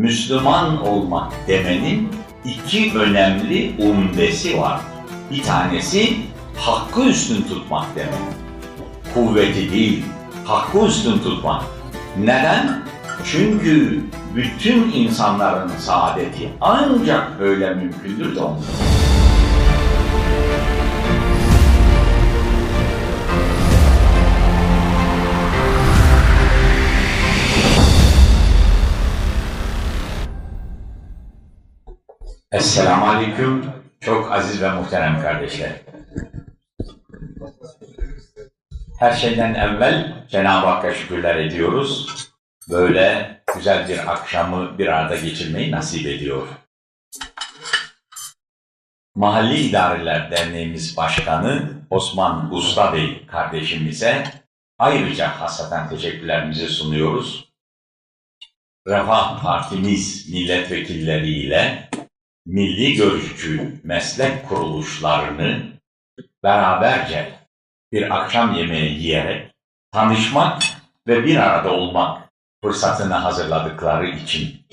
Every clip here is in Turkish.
Müslüman olmak demenin iki önemli umdesi var. Bir tanesi hakkı üstün tutmak demek. Kuvveti değil, hakkı üstün tutmak. Neden? Çünkü bütün insanların saadeti ancak öyle mümkündür de. Esselamu Aleyküm. Çok aziz ve muhterem kardeşler. Her şeyden evvel Cenab-ı Hakk'a şükürler ediyoruz. Böyle güzel bir akşamı bir arada geçirmeyi nasip ediyor. Mahalli İdareler Derneğimiz Başkanı Osman Usta Bey kardeşimize ayrıca hasaten teşekkürlerimizi sunuyoruz. Refah Partimiz milletvekilleriyle milli görüşçü meslek kuruluşlarını beraberce bir akşam yemeği yiyerek tanışmak ve bir arada olmak fırsatını hazırladıkları için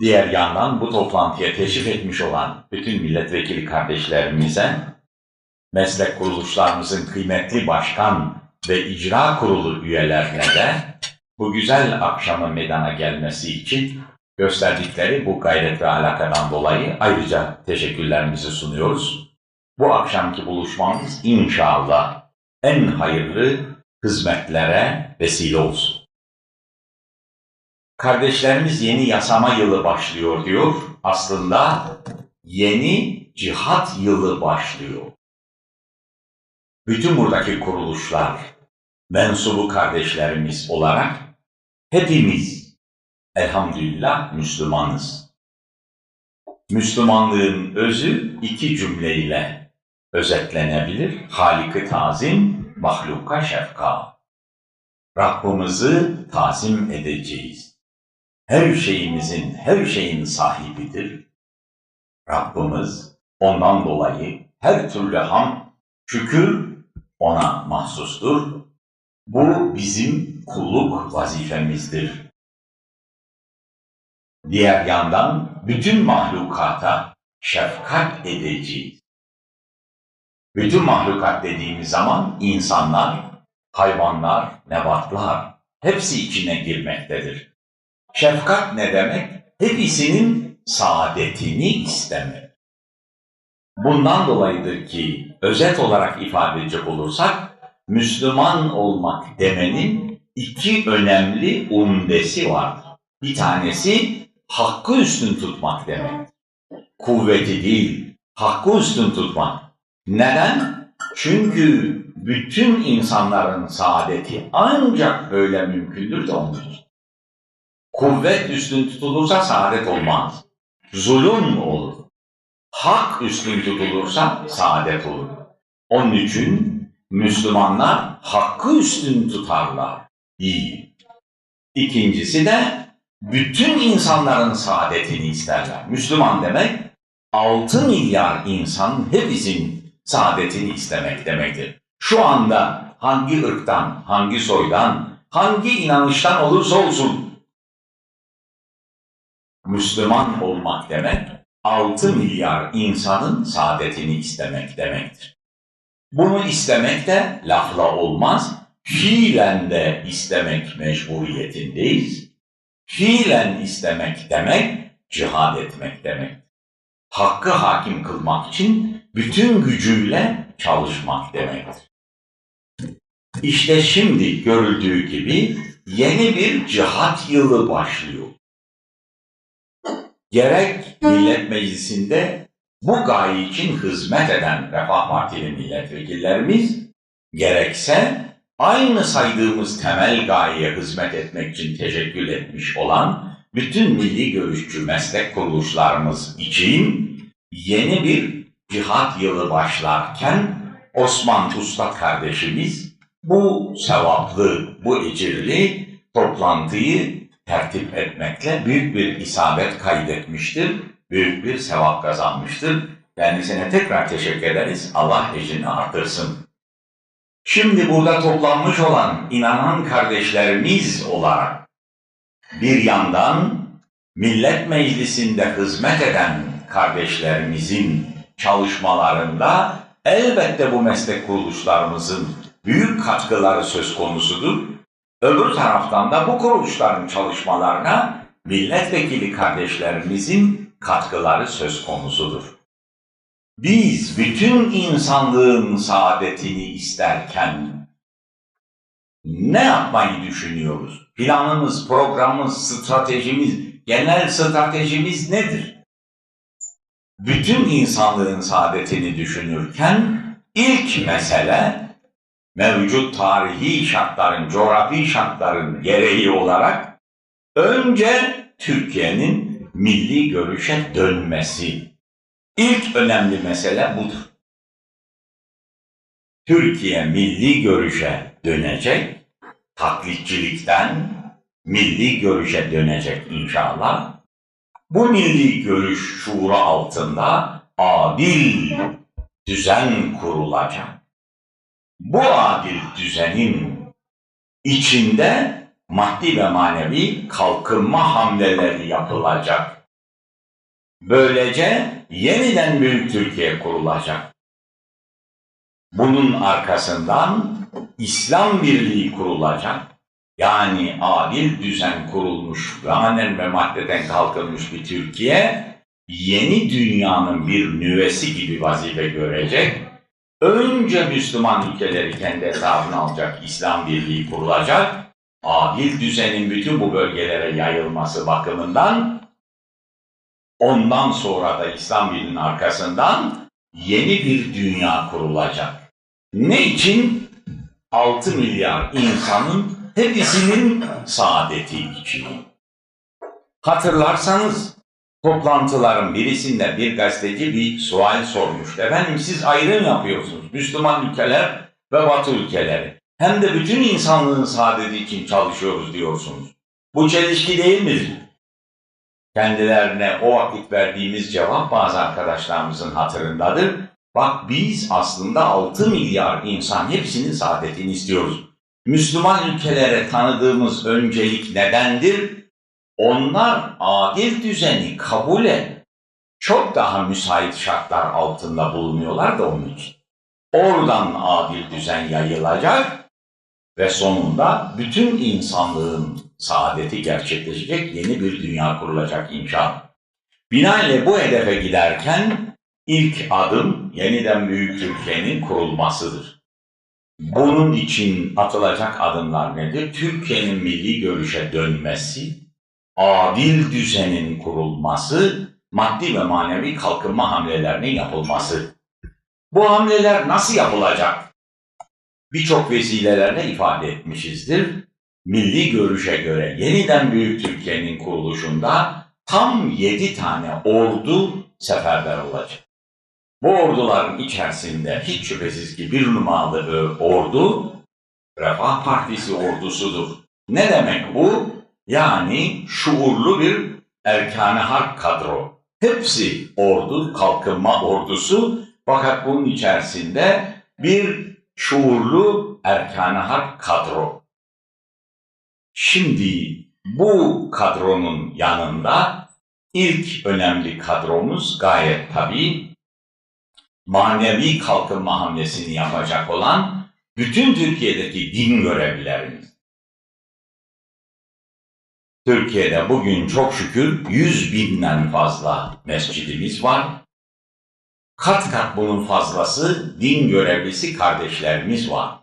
diğer yandan bu toplantıya teşrif etmiş olan bütün milletvekili kardeşlerimize meslek kuruluşlarımızın kıymetli başkan ve icra kurulu üyelerine de bu güzel akşamın meydana gelmesi için gösterdikleri bu gayret ve alakadan dolayı ayrıca teşekkürlerimizi sunuyoruz. Bu akşamki buluşmamız inşallah en hayırlı hizmetlere vesile olsun. Kardeşlerimiz yeni yasama yılı başlıyor diyor. Aslında yeni cihat yılı başlıyor. Bütün buradaki kuruluşlar, mensubu kardeşlerimiz olarak hepimiz elhamdülillah Müslümanız. Müslümanlığın özü iki cümleyle özetlenebilir. Halik-i tazim, mahluka şefka. Rabbimizi tazim edeceğiz. Her şeyimizin, her şeyin sahibidir. Rabbimiz ondan dolayı her türlü ham, şükür ona mahsustur. Bu bizim kulluk vazifemizdir. Diğer yandan bütün mahlukata şefkat edeceğiz. Bütün mahlukat dediğimiz zaman insanlar, hayvanlar, nebatlar hepsi içine girmektedir. Şefkat ne demek? Hepsinin saadetini istemek. Bundan dolayıdır ki özet olarak ifade edecek olursak Müslüman olmak demenin iki önemli umdesi vardır. Bir tanesi hakkı üstün tutmak demek. Kuvveti değil, hakkı üstün tutmak. Neden? Çünkü bütün insanların saadeti ancak böyle mümkündür de ondur. Kuvvet üstün tutulursa saadet olmaz. Zulüm olur. Hak üstün tutulursa saadet olur. Onun için Müslümanlar hakkı üstün tutarlar. İyi. İkincisi de bütün insanların saadetini isterler. Müslüman demek 6 milyar insan hepimizin saadetini istemek demektir. Şu anda hangi ırktan, hangi soydan, hangi inanıştan olursa olsun Müslüman olmak demek 6 milyar insanın saadetini istemek demektir. Bunu istemek de lafla olmaz, fiilen de istemek mecburiyetindeyiz. Fiilen istemek demek, cihad etmek demek. Hakkı hakim kılmak için bütün gücüyle çalışmak demektir. İşte şimdi görüldüğü gibi yeni bir cihat yılı başlıyor. Gerek Millet Meclisi'nde bu gaye için hizmet eden Refah Partili milletvekillerimiz, gerekse aynı saydığımız temel gayeye hizmet etmek için teşekkül etmiş olan bütün milli görüşçü meslek kuruluşlarımız için yeni bir cihat yılı başlarken Osman Usta kardeşimiz bu sevaplı, bu ecirli toplantıyı tertip etmekle büyük bir isabet kaydetmiştir, büyük bir sevap kazanmıştır. Kendisine tekrar teşekkür ederiz. Allah ecrini artırsın. Şimdi burada toplanmış olan inanan kardeşlerimiz olarak bir yandan Millet Meclisi'nde hizmet eden kardeşlerimizin çalışmalarında elbette bu meslek kuruluşlarımızın büyük katkıları söz konusudur. Öbür taraftan da bu kuruluşların çalışmalarına milletvekili kardeşlerimizin katkıları söz konusudur. Biz bütün insanlığın saadetini isterken ne yapmayı düşünüyoruz? Planımız, programımız, stratejimiz, genel stratejimiz nedir? Bütün insanlığın saadetini düşünürken ilk mesele mevcut tarihi şartların, coğrafi şartların gereği olarak önce Türkiye'nin milli görüşe dönmesi. İlk önemli mesele budur. Türkiye milli görüşe dönecek, taklitçilikten milli görüşe dönecek inşallah. Bu milli görüş şuuru altında adil düzen kurulacak. Bu adil düzenin içinde maddi ve manevi kalkınma hamleleri yapılacak. Böylece yeniden Büyük Türkiye kurulacak. Bunun arkasından İslam Birliği kurulacak. Yani adil düzen kurulmuş, manen ve maddeden kalkınmış bir Türkiye, yeni dünyanın bir nüvesi gibi vazife görecek. Önce Müslüman ülkeleri kendi hesabına alacak, İslam Birliği kurulacak. Adil düzenin bütün bu bölgelere yayılması bakımından ondan sonra da İslam Birliği'nin arkasından yeni bir dünya kurulacak. Ne için? 6 milyar insanın hepsinin saadeti için. Hatırlarsanız toplantıların birisinde bir gazeteci bir sual sormuştu. Efendim siz ayrım yapıyorsunuz. Müslüman ülkeler ve Batı ülkeleri. Hem de bütün insanlığın saadeti için çalışıyoruz diyorsunuz. Bu çelişki değil midir? Kendilerine o vakit verdiğimiz cevap bazı arkadaşlarımızın hatırındadır. Bak biz aslında 6 milyar insan hepsinin saadetini istiyoruz. Müslüman ülkelere tanıdığımız öncelik nedendir? Onlar adil düzeni kabul et. Çok daha müsait şartlar altında bulunuyorlar da onun için. Oradan adil düzen yayılacak ve sonunda bütün insanlığın saadeti gerçekleşecek, yeni bir dünya kurulacak inşallah. Binaenle bu hedefe giderken ilk adım yeniden Büyük Türkiye'nin kurulmasıdır. Bunun için atılacak adımlar nedir? Türkiye'nin milli görüşe dönmesi, adil düzenin kurulması, maddi ve manevi kalkınma hamlelerinin yapılması. Bu hamleler nasıl yapılacak? Birçok vesilelerle ifade etmişizdir. Milli görüşe göre yeniden Büyük Türkiye'nin kuruluşunda tam yedi tane ordu seferber olacak. Bu orduların içerisinde hiç şüphesiz ki bir numaralı ordu Refah Partisi ordusudur. Ne demek bu? Yani şuurlu bir erkan harp kadro. Hepsi ordu, kalkınma ordusu fakat bunun içerisinde bir şuurlu erkan harp kadro. Şimdi bu kadronun yanında ilk önemli kadromuz gayet tabii manevi kalkınma hamlesini yapacak olan bütün Türkiye'deki din görevlilerimiz. Türkiye'de bugün çok şükür yüz binden fazla mescidimiz var. Kat kat bunun fazlası din görevlisi kardeşlerimiz var.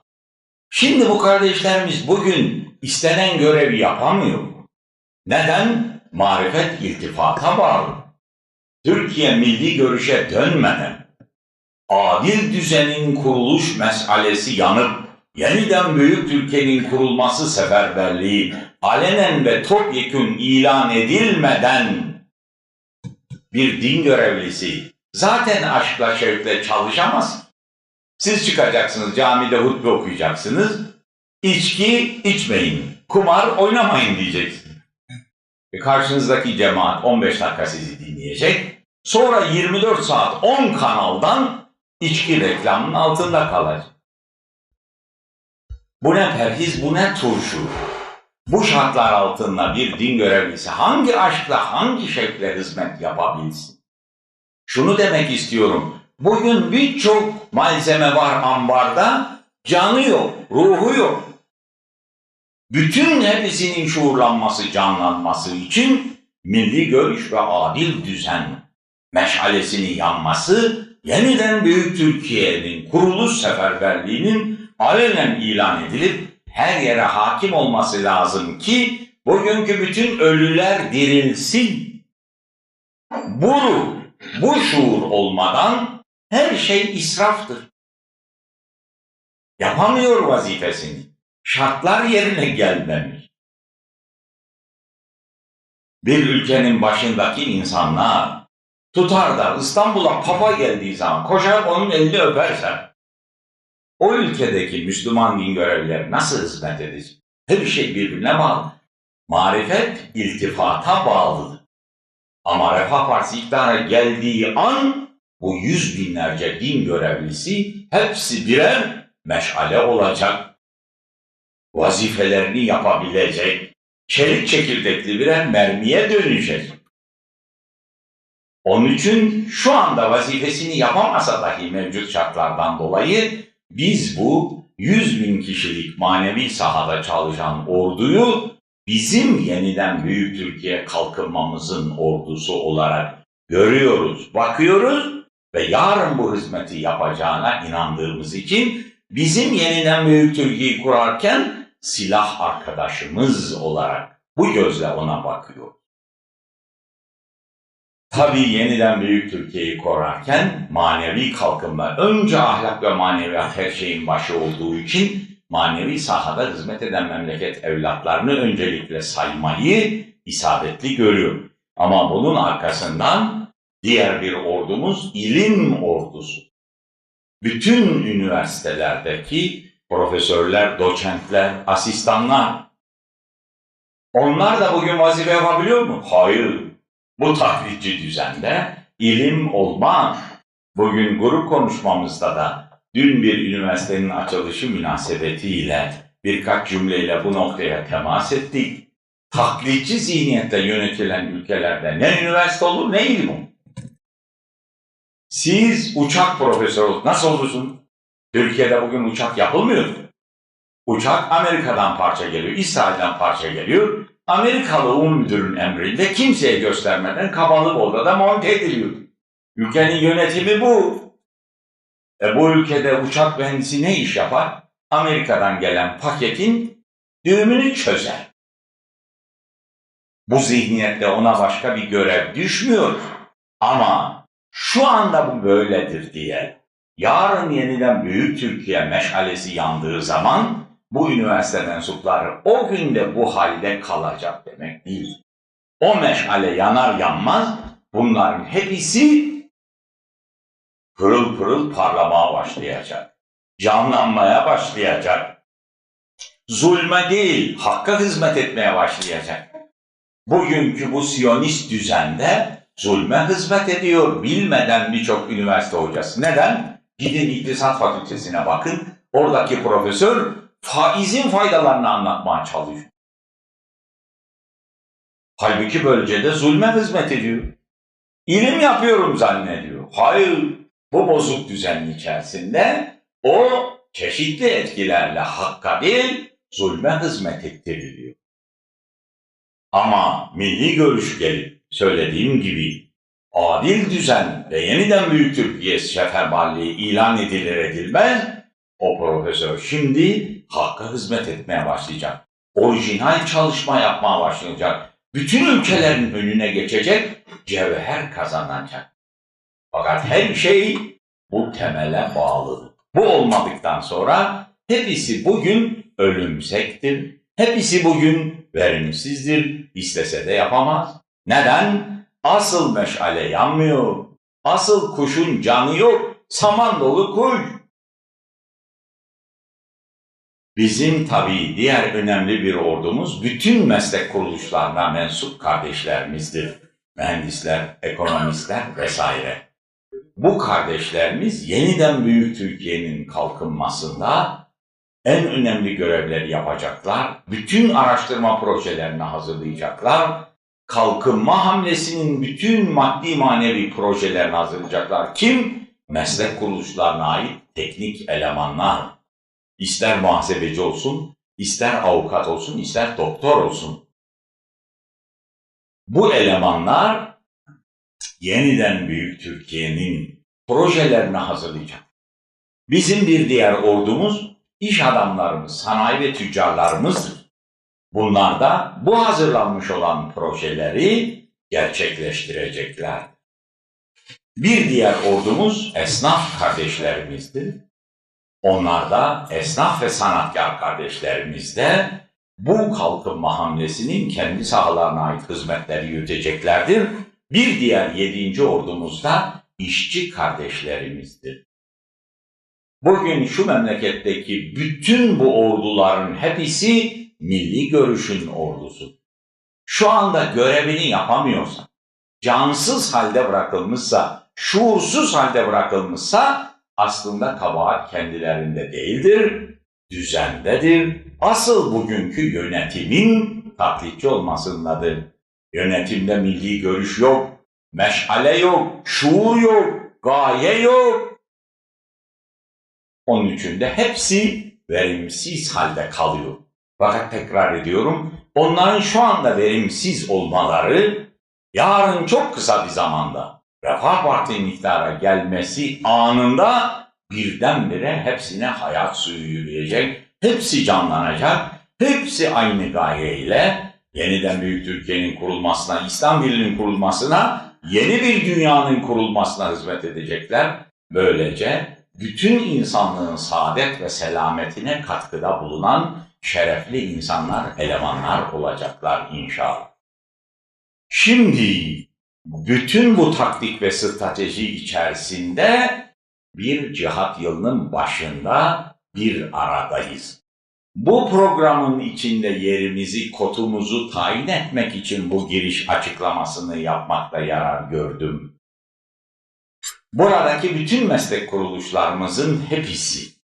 Şimdi bu kardeşlerimiz bugün istenen görevi yapamıyor. Neden? Marifet iltifata bağlı. Türkiye milli görüşe dönmeden adil düzenin kuruluş meselesi yanıp yeniden büyük Türkiye'nin kurulması seferberliği alenen ve topyekun ilan edilmeden bir din görevlisi zaten aşkla şevkle çalışamaz. Siz çıkacaksınız camide hutbe okuyacaksınız. İçki içmeyin, kumar oynamayın diyeceksiniz. E karşınızdaki cemaat 15 dakika sizi dinleyecek. Sonra 24 saat 10 kanaldan içki reklamının altında kalacak. Bu ne perhiz, bu ne turşu. Bu şartlar altında bir din görevlisi hangi aşkla, hangi şekilde hizmet yapabilsin? Şunu demek istiyorum. Bugün birçok malzeme var ambarda, canı yok, ruhu yok. Bütün hepsinin şuurlanması, canlanması için milli görüş ve adil düzen meşalesini yanması, yeniden Büyük Türkiye'nin kuruluş seferberliğinin alenen ilan edilip her yere hakim olması lazım ki bugünkü bütün ölüler dirilsin. Bu ruh, bu şuur olmadan her şey israftır. Yapamıyor vazifesini. Şartlar yerine gelmemiş. Bir ülkenin başındaki insanlar tutar da İstanbul'a papa geldiği zaman koşar onun elini öpersen o ülkedeki Müslüman din görevlileri nasıl hizmet edecek? Her şey birbirine bağlı. Marifet iltifata bağlıdır. Ama Refah Partisi iktidara geldiği an bu yüz binlerce din görevlisi hepsi birer meşale olacak. Vazifelerini yapabilecek, çelik çekirdekli birer mermiye dönüşecek. Onun için şu anda vazifesini yapamasa dahi mevcut şartlardan dolayı biz bu 100 bin kişilik manevi sahada çalışan orduyu bizim yeniden Büyük Türkiye kalkınmamızın ordusu olarak görüyoruz, bakıyoruz ve yarın bu hizmeti yapacağına inandığımız için bizim yeniden Büyük Türkiye'yi kurarken silah arkadaşımız olarak bu gözle ona bakıyor. Tabii yeniden Büyük Türkiye'yi korarken manevi kalkınma, önce ahlak ve maneviyat her şeyin başı olduğu için manevi sahada hizmet eden memleket evlatlarını öncelikle saymayı isabetli görüyor. Ama bunun arkasından diğer bir ordumuz ilim ordusu. Bütün üniversitelerdeki profesörler, doçentler, asistanlar onlar da bugün vazife yapabiliyor mu? Hayır. Bu taklitçi düzende ilim olmaz. Bugün grup konuşmamızda da dün bir üniversitenin açılışı münasebetiyle birkaç cümleyle bu noktaya temas ettik. Taklitçi zihniyette yönetilen ülkelerde ne üniversite olur ne ilim. Siz uçak profesörü nasıl olursun? Türkiye'de bugün uçak yapılmıyor. Uçak Amerika'dan parça geliyor, İsrail'den parça geliyor. Amerikalı un müdürün emrinde kimseye göstermeden kapalı odada monte ediliyor. Ülkenin yönetimi bu. E bu ülkede uçak mühendisi ne iş yapar? Amerika'dan gelen paketin düğümünü çözer. Bu zihniyette ona başka bir görev düşmüyor. Ama şu anda bu böyledir diye yarın yeniden Büyük Türkiye meşalesi yandığı zaman bu üniversite mensupları o günde bu halde kalacak demek değil. O meşale yanar yanmaz bunların hepsi pırıl pırıl parlamaya başlayacak. Canlanmaya başlayacak. Zulme değil, hakka hizmet etmeye başlayacak. Bugünkü bu siyonist düzende zulme hizmet ediyor bilmeden birçok üniversite hocası. Neden? Gidin İktisat Fakültesine bakın. Oradaki profesör faizin faydalarını anlatmaya çalışıyor. Halbuki böylece de zulme hizmet ediyor. İlim yapıyorum zannediyor. Hayır, bu bozuk düzenin içerisinde o çeşitli etkilerle hakka değil, zulme hizmet ettiriliyor. Ama milli görüş gelip söylediğim gibi adil düzen ve yeniden Büyük Türkiye seferberliği ilan edilir edilmez, o profesör şimdi hakka hizmet etmeye başlayacak. Orijinal çalışma yapmaya başlayacak. Bütün ülkelerin önüne geçecek, cevher kazanacak. Fakat her şey bu temele bağlıdır. Bu olmadıktan sonra hepsi bugün ölümsektir. Hepsi bugün verimsizdir. İstese de yapamaz. Neden? Asıl meşale yanmıyor. Asıl kuşun canı yok. Saman dolu kuş. Bizim tabii diğer önemli bir ordumuz bütün meslek kuruluşlarına mensup kardeşlerimizdir. Mühendisler, ekonomistler vesaire. Bu kardeşlerimiz yeniden Büyük Türkiye'nin kalkınmasında en önemli görevleri yapacaklar. Bütün araştırma projelerini hazırlayacaklar. Kalkınma hamlesinin bütün maddi manevi projelerini hazırlayacaklar. Kim? Meslek kuruluşlarına ait teknik elemanlar. İster muhasebeci olsun, ister avukat olsun, ister doktor olsun. Bu elemanlar yeniden Büyük Türkiye'nin projelerini hazırlayacak. Bizim bir diğer ordumuz iş adamlarımız, sanayi ve tüccarlarımızdır. Bunlar da bu hazırlanmış olan projeleri gerçekleştirecekler. Bir diğer ordumuz esnaf kardeşlerimizdir. Onlar da esnaf ve sanatkar kardeşlerimiz de bu kalkınma hamlesinin kendi sahalarına ait hizmetleri yürüteceklerdir. Bir diğer yedinci ordumuz da işçi kardeşlerimizdir. Bugün şu memleketteki bütün bu orduların hepsi milli görüşün ordusu. Şu anda görevini yapamıyorsa, cansız halde bırakılmışsa, şuursuz halde bırakılmışsa aslında kabahat kendilerinde değildir, düzendedir. Asıl bugünkü yönetimin taklitçi olmasındadır. Yönetimde milli görüş yok, meşale yok, şuur yok, gaye yok. Onun için de hepsi verimsiz halde kalıyor. Fakat tekrar ediyorum, onların şu anda verimsiz olmaları yarın çok kısa bir zamanda Refah Parti'nin iktidara gelmesi anında birdenbire hepsine hayat suyu yürüyecek, hepsi canlanacak, hepsi aynı gayeyle yeniden Büyük Türkiye'nin kurulmasına, İslam Birliği'nin kurulmasına, yeni bir dünyanın kurulmasına hizmet edecekler. Böylece bütün insanlığın saadet ve selametine katkıda bulunan şerefli insanlar, elemanlar olacaklar inşallah. Şimdi bütün bu taktik ve strateji içerisinde bir cihat yılının başında bir aradayız. Bu programın içinde yerimizi, kotumuzu tayin etmek için bu giriş açıklamasını yapmakta yarar gördüm. Buradaki bütün meslek kuruluşlarımızın hepsi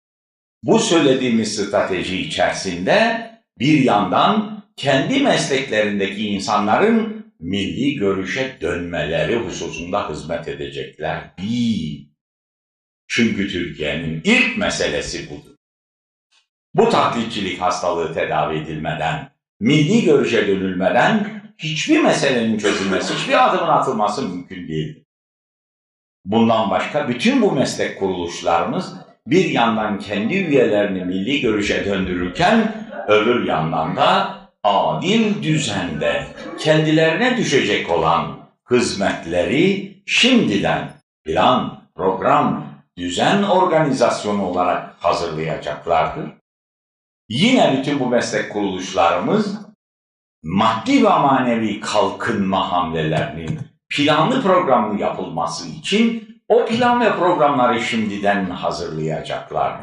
bu söylediğimiz strateji içerisinde bir yandan kendi mesleklerindeki insanların milli görüşe dönmeleri hususunda hizmet edecekler. Bir. Çünkü Türkiye'nin ilk meselesi budur. Bu taklitçilik hastalığı tedavi edilmeden, milli görüşe dönülmeden hiçbir meselenin çözülmesi, hiçbir adımın atılması mümkün değil. Bundan başka bütün bu meslek kuruluşlarımız bir yandan kendi üyelerini milli görüşe döndürürken öbür yandan da adil düzende kendilerine düşecek olan hizmetleri şimdiden plan, program, düzen organizasyonu olarak hazırlayacaklardır. Yine bütün bu meslek kuruluşlarımız maddi ve manevi kalkınma hamlelerinin planlı programlı yapılması için o plan ve programları şimdiden hazırlayacaklar.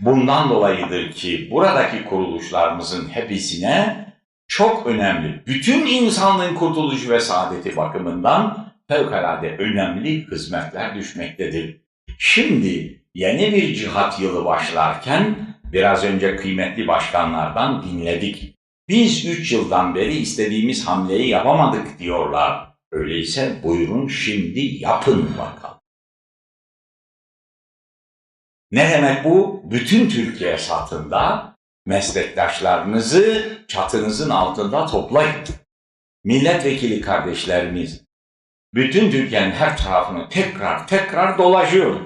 Bundan dolayıdır ki buradaki kuruluşlarımızın hepsine çok önemli, bütün insanlığın kurtuluşu ve saadeti bakımından fevkalade önemli hizmetler düşmektedir. Şimdi yeni bir cihat yılı başlarken biraz önce kıymetli başkanlardan dinledik. Biz üç yıldan beri istediğimiz hamleyi yapamadık diyorlar. Öyleyse buyurun şimdi yapın bakalım. Ne demek bu? Bütün Türkiye satında meslektaşlarınızı çatınızın altında toplayın. Milletvekili kardeşlerimiz bütün Türkiye'nin her tarafını tekrar tekrar dolaşıyor.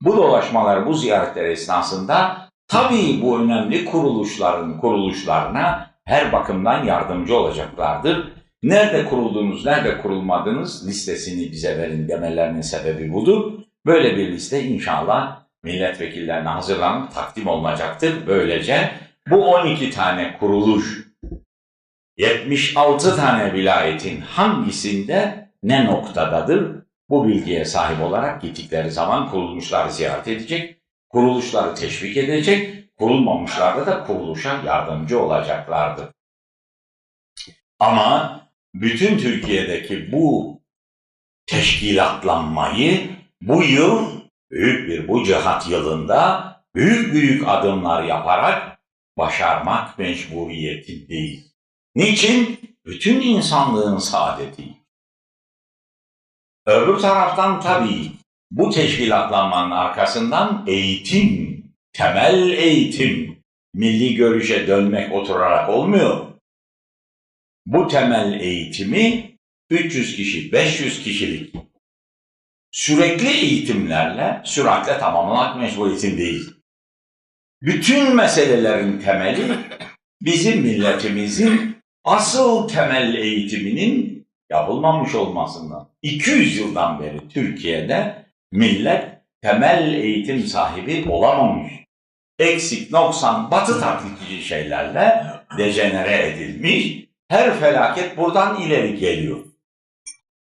Bu dolaşmalar, bu ziyaretler esnasında tabii bu önemli kuruluşların kuruluşlarına her bakımdan yardımcı olacaklardır. Nerede kurulduğunuz, nerede kurulmadığınız listesini bize verin demelerinin sebebi budur. Böyle bir liste inşallah milletvekillerine hazırlanıp takdim olunacaktır. Böylece bu 12 tane kuruluş, 76 tane vilayetin hangisinde ne noktadadır? Bu bilgiye sahip olarak gittikleri zaman kurulmuşları ziyaret edecek, kuruluşları teşvik edecek, kurulmamışlarda da kuruluşa yardımcı olacaklardır. Ama bütün Türkiye'deki bu teşkilatlanmayı bu yıl büyük bir bu cihat yılında büyük büyük adımlar yaparak başarmak mecburiyetindeyiz. Niçin? Bütün insanlığın saadeti. Öbür taraftan tabii bu teşkilatlanmanın arkasından eğitim, temel eğitim, milli görüşe dönmek oturarak olmuyor. Bu temel eğitimi 300 kişi, 500 kişilik sürekli eğitimlerle süratle tamamlamak mecburiyetindeyiz. Bütün meselelerin temeli bizim milletimizin asıl temel eğitiminin yapılmamış olmasından. 200 yıldan beri Türkiye'de millet temel eğitim sahibi olamamış. Eksik, noksan, batı taklitçi şeylerle dejenere edilmiş. Her felaket buradan ileri geliyor.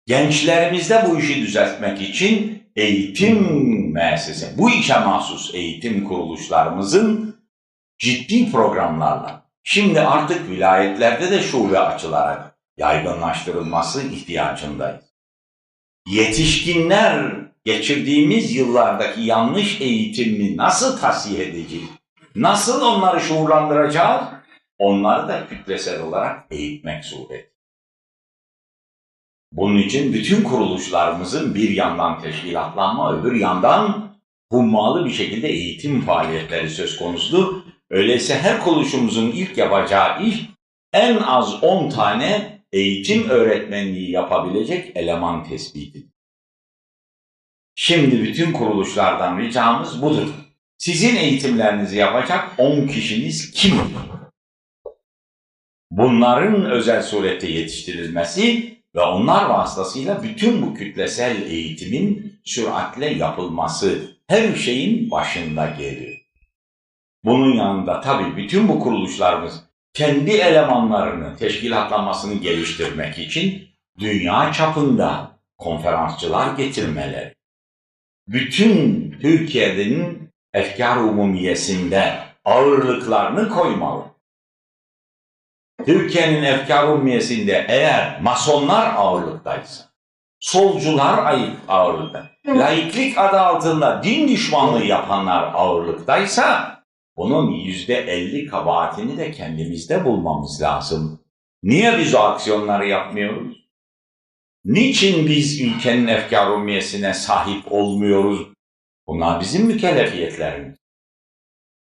Gençlerimizde bu işi düzeltmek için eğitim müessese, bu işe mahsus eğitim kuruluşlarımızın ciddi programlarla, şimdi artık vilayetlerde de şube açılarak yaygınlaştırılması ihtiyacındayız. Yetişkinler geçirdiğimiz yıllardaki yanlış eğitimi nasıl tasih edeceğiz? Nasıl onları şuurlandıracağız? Onları da kütlesel olarak eğitmek sureti. Bunun için bütün kuruluşlarımızın bir yandan teşkilatlanma, öbür yandan hummalı bir şekilde eğitim faaliyetleri söz konusu. Öyleyse her kuruluşumuzun ilk yapacağı iş en az 10 tane eğitim öğretmenliği yapabilecek eleman tespiti. Şimdi bütün kuruluşlardan ricamız budur. Sizin eğitimlerinizi yapacak 10 kişiniz kim? Bunların özel surette yetiştirilmesi ve onlar vasıtasıyla bütün bu kütlesel eğitimin süratle yapılması her şeyin başında gelir. Bunun yanında tabii bütün bu kuruluşlarımız kendi elemanlarını, teşkilatlanmasını geliştirmek için dünya çapında konferansçılar getirmeleri, bütün Türkiye'nin efkar umumiyesinde ağırlıklarını koymalı. Türkiye'nin efkar umumiyesinde eğer masonlar ağırlıktaysa, solcular ağırlıkta, laiklik adı altında din düşmanlığı yapanlar ağırlıktaysa, bunun yüzde elli kabahatini de kendimizde bulmamız lazım. Niye biz o aksiyonları yapmıyoruz? Niçin biz ülkenin efkar umumiyesine sahip olmuyoruz? Bunlar bizim mükellefiyetlerimiz.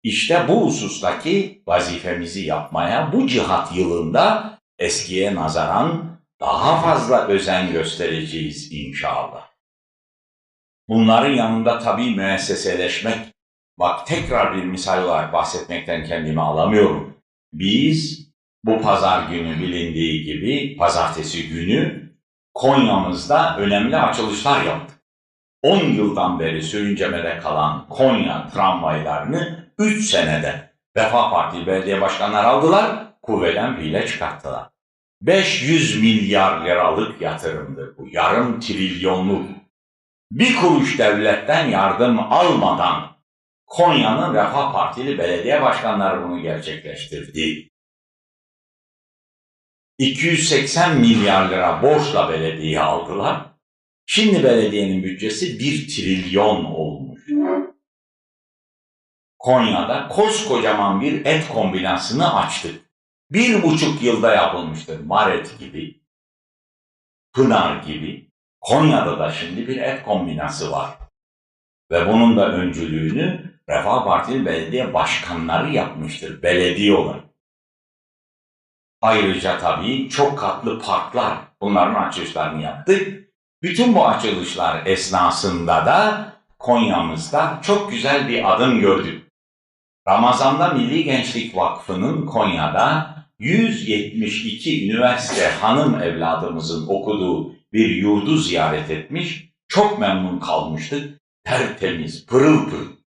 İşte bu husustaki vazifemizi yapmaya bu cihat yılında eskiye nazaran daha fazla özen göstereceğiz inşallah. Bunların yanında tabii müesseseleşmek, bak tekrar bir misal olarak bahsetmekten kendimi alamıyorum. Biz bu pazar günü bilindiği gibi pazartesi günü Konya'mızda önemli açılışlar yaptık. 10 yıldan beri sürüncemede kalan Konya tramvaylarını 3 senede Refah Partili belediye başkanları aldılar, kuvveden fiile çıkarttılar. 500 milyar liralık yatırımdır bu, yarım trilyonluk. Bir kuruş devletten yardım almadan Konya'nın Refah Partili belediye başkanları bunu gerçekleştirdi. 280 milyar lira borçla belediye aldılar. Şimdi belediyenin bütçesi 1 trilyon olmuş. Konya'da koskocaman bir et kombinasını açtık. Bir buçuk yılda yapılmıştır. Maret gibi, Pınar gibi. Konya'da da şimdi bir et kombinası var. Ve bunun da öncülüğünü Refah Partili belediye başkanları yapmıştır belediye olarak. Ayrıca tabii çok katlı parklar bunların açılışlarını yaptık. Bütün bu açılışlar esnasında da Konya'mızda çok güzel bir adım gördük. Ramazan'da Milli Gençlik Vakfı'nın Konya'da 172 üniversite hanım evladımızın okuduğu bir yurdu ziyaret etmiş, çok memnun kalmıştık. Tertemiz, pırıl pırıl.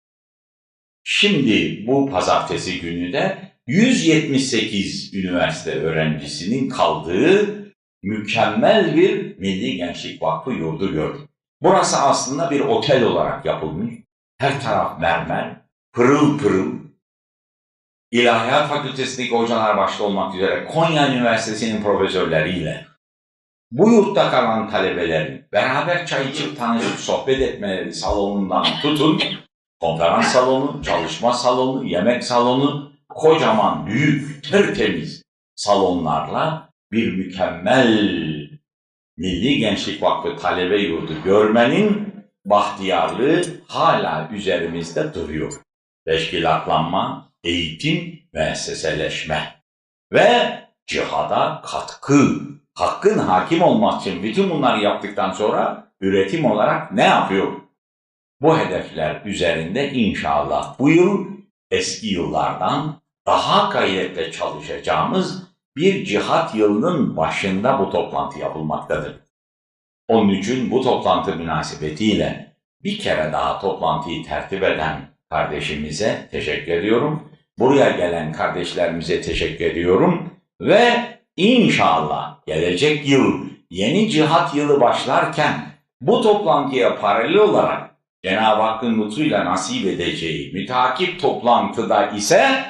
Şimdi bu pazartesi günü de 178 üniversite öğrencisinin kaldığı mükemmel bir Milli Gençlik Vakfı yurdu gördüm. Burası aslında bir otel olarak yapılmış. Her taraf mermer, pırıl pırıl. İlahiyat Fakültesindeki hocalar başta olmak üzere Konya Üniversitesi'nin profesörleriyle bu yurtta kalan talebelerin beraber çay içip tanışıp sohbet etmeleri salonundan tutun Konferans salonu, çalışma salonu, yemek salonu, kocaman, büyük, tertemiz salonlarla bir mükemmel Milli Gençlik Vakfı Talebe Yurdu görmenin bahtiyarlığı hala üzerimizde duruyor. Teşkilatlanma, eğitim, müesseseleşme ve cihada katkı, hakkın hakim olmak için bütün bunları yaptıktan sonra üretim olarak ne yapıyor? Bu hedefler üzerinde inşallah bu yıl eski yıllardan daha gayretle çalışacağımız bir cihat yılının başında bu toplantı yapılmaktadır. Onun için bu toplantı münasebetiyle bir kere daha toplantıyı tertip eden kardeşimize teşekkür ediyorum. Buraya gelen kardeşlerimize teşekkür ediyorum ve inşallah gelecek yıl yeni cihat yılı başlarken bu toplantıya paralel olarak Cenab-ı Hakk'ın lütfuyla nasip edeceği mütakip toplantıda ise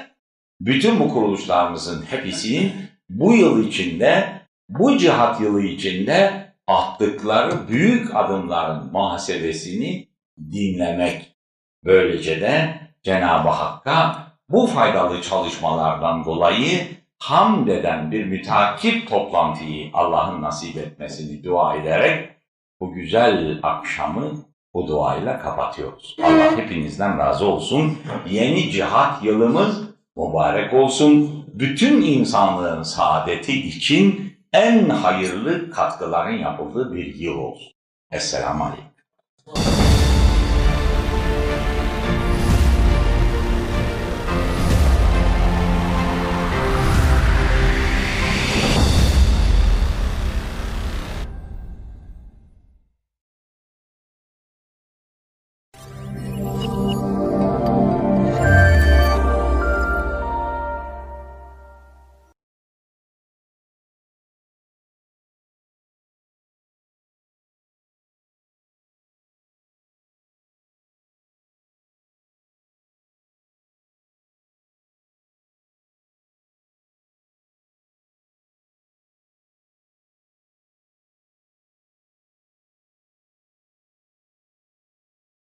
bütün bu kuruluşlarımızın hepsinin bu yıl içinde, bu cihat yılı içinde attıkları büyük adımların muhasebesini dinlemek. Böylece de Cenab-ı Hakk'a bu faydalı çalışmalardan dolayı hamd eden bir mütakip toplantıyı Allah'ın nasip etmesini dua ederek bu güzel akşamı bu duayla kapatıyoruz. Allah hepinizden razı olsun. Yeni cihat yılımız mübarek olsun. Bütün insanlığın saadeti için en hayırlı katkıların yapıldığı bir yıl olsun. Esselamu Aleyküm.